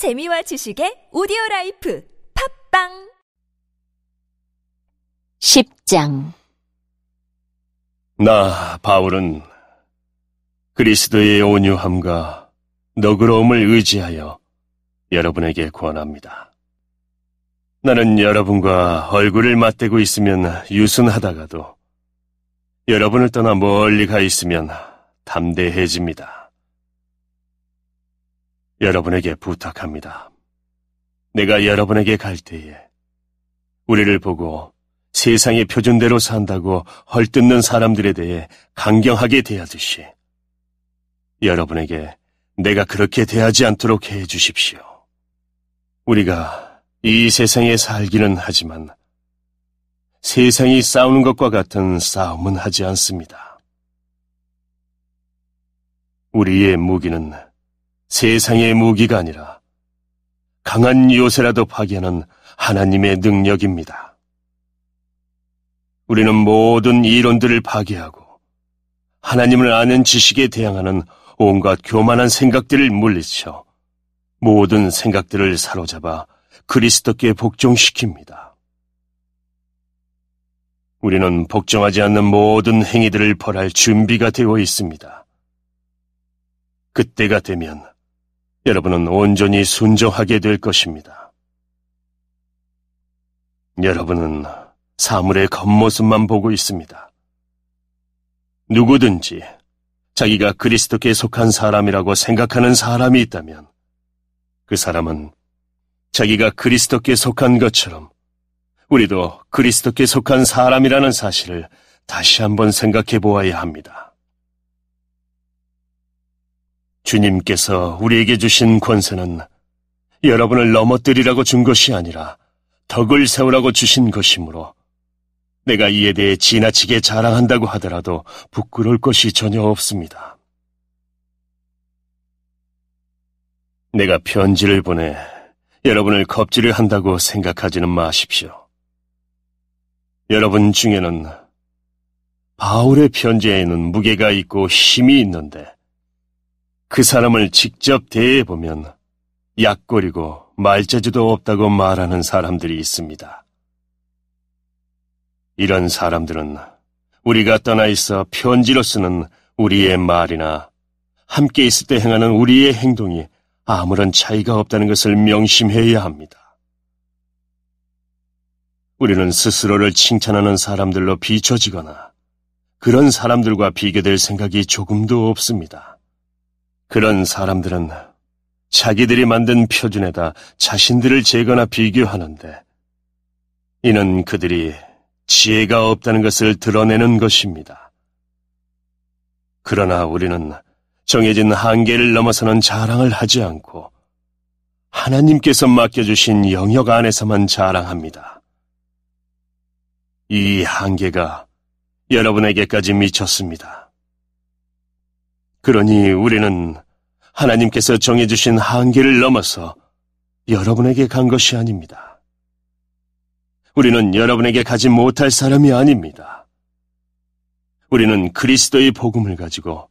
재미와 지식의 오디오 life 팟빵 10장 나 바울은 그리스도의 온유함과 너그러움을 의지하여 여러분에게 권합니다. 나는 여러분과 얼굴을 맞대고 있으면 유순하다가도 여러분을 떠나 멀리 가 있으면 담대해집니다. 여러분에게 부탁합니다. 내가 여러분에게 갈 때에 우리를 보고 세상의 표준대로 산다고 헐뜯는 사람들에 대해 강경하게 대하듯이 여러분에게 내가 그렇게 대하지 않도록 해 주십시오. 우리가 이 세상에 살기는 하지만 세상이 싸우는 것과 같은 싸움은 하지 않습니다. 우리의 무기는 세상의 무기가 아니라 강한 요새라도 파괴하는 하나님의 능력입니다. 우리는 모든 이론들을 파괴하고 하나님을 아는 지식에 대항하는 온갖 교만한 생각들을 물리쳐 모든 생각들을 사로잡아 그리스도께 복종시킵니다. 우리는 복종하지 않는 모든 행위들을 벌할 준비가 되어 있습니다. 그때가 되면 여러분은 온전히 순종하게 될 것입니다. 여러분은 사물의 겉모습만 보고 있습니다. 누구든지 자기가 그리스도께 속한 사람이라고 생각하는 사람이 있다면 그 사람은 자기가 그리스도께 속한 것처럼 우리도 그리스도께 속한 사람이라는 사실을 다시 한번 생각해 보아야 합니다. 주님께서 우리에게 주신 권세는 여러분을 넘어뜨리라고 준 것이 아니라 덕을 세우라고 주신 것이므로 내가 이에 대해 지나치게 자랑한다고 하더라도 부끄러울 것이 전혀 없습니다. 내가 편지를 보내 여러분을 겁질을 한다고 생각하지는 마십시오. 여러분 중에는 바울의 편지에는 무게가 있고 힘이 있는데 그 사람을 직접 대해보면 약골이고 말재주도 없다고 말하는 사람들이 있습니다. 이런 사람들은 우리가 떠나 있어 편지로 쓰는 우리의 말이나 함께 있을 때 행하는 우리의 행동이 아무런 차이가 없다는 것을 명심해야 합니다. 우리는 스스로를 칭찬하는 사람들로 비춰지거나 그런 사람들과 비교될 생각이 조금도 없습니다. 그런 사람들은 자기들이 만든 표준에다 자신들을 재거나 비교하는데 이는 그들이 지혜가 없다는 것을 드러내는 것입니다. 그러나 우리는 정해진 한계를 넘어서는 자랑을 하지 않고 하나님께서 맡겨주신 영역 안에서만 자랑합니다. 이 한계가 여러분에게까지 미쳤습니다. 그러니 우리는 하나님께서 정해주신 한계를 넘어서 여러분에게 간 것이 아닙니다. 우리는 여러분에게 가지 못할 사람이 아닙니다. 우리는 그리스도의 복음을 가지고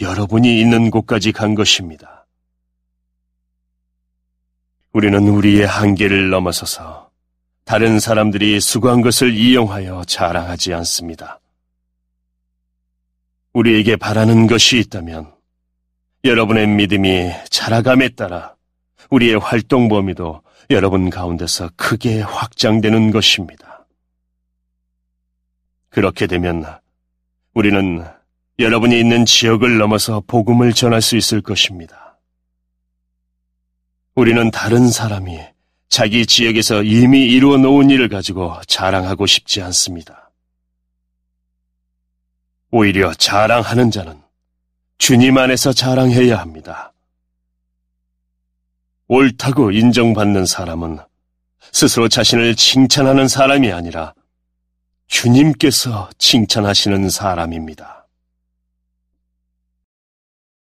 여러분이 있는 곳까지 간 것입니다. 우리는 우리의 한계를 넘어서서 다른 사람들이 수고한 것을 이용하여 자랑하지 않습니다. 우리에게 바라는 것이 있다면 여러분의 믿음이 자라감에 따라 우리의 활동 범위도 여러분 가운데서 크게 확장되는 것입니다. 그렇게 되면 우리는 여러분이 있는 지역을 넘어서 복음을 전할 수 있을 것입니다. 우리는 다른 사람이 자기 지역에서 이미 이루어 놓은 일을 가지고 자랑하고 싶지 않습니다. 오히려 자랑하는 자는 주님 안에서 자랑해야 합니다. 옳다고 인정받는 사람은 스스로 자신을 칭찬하는 사람이 아니라 주님께서 칭찬하시는 사람입니다.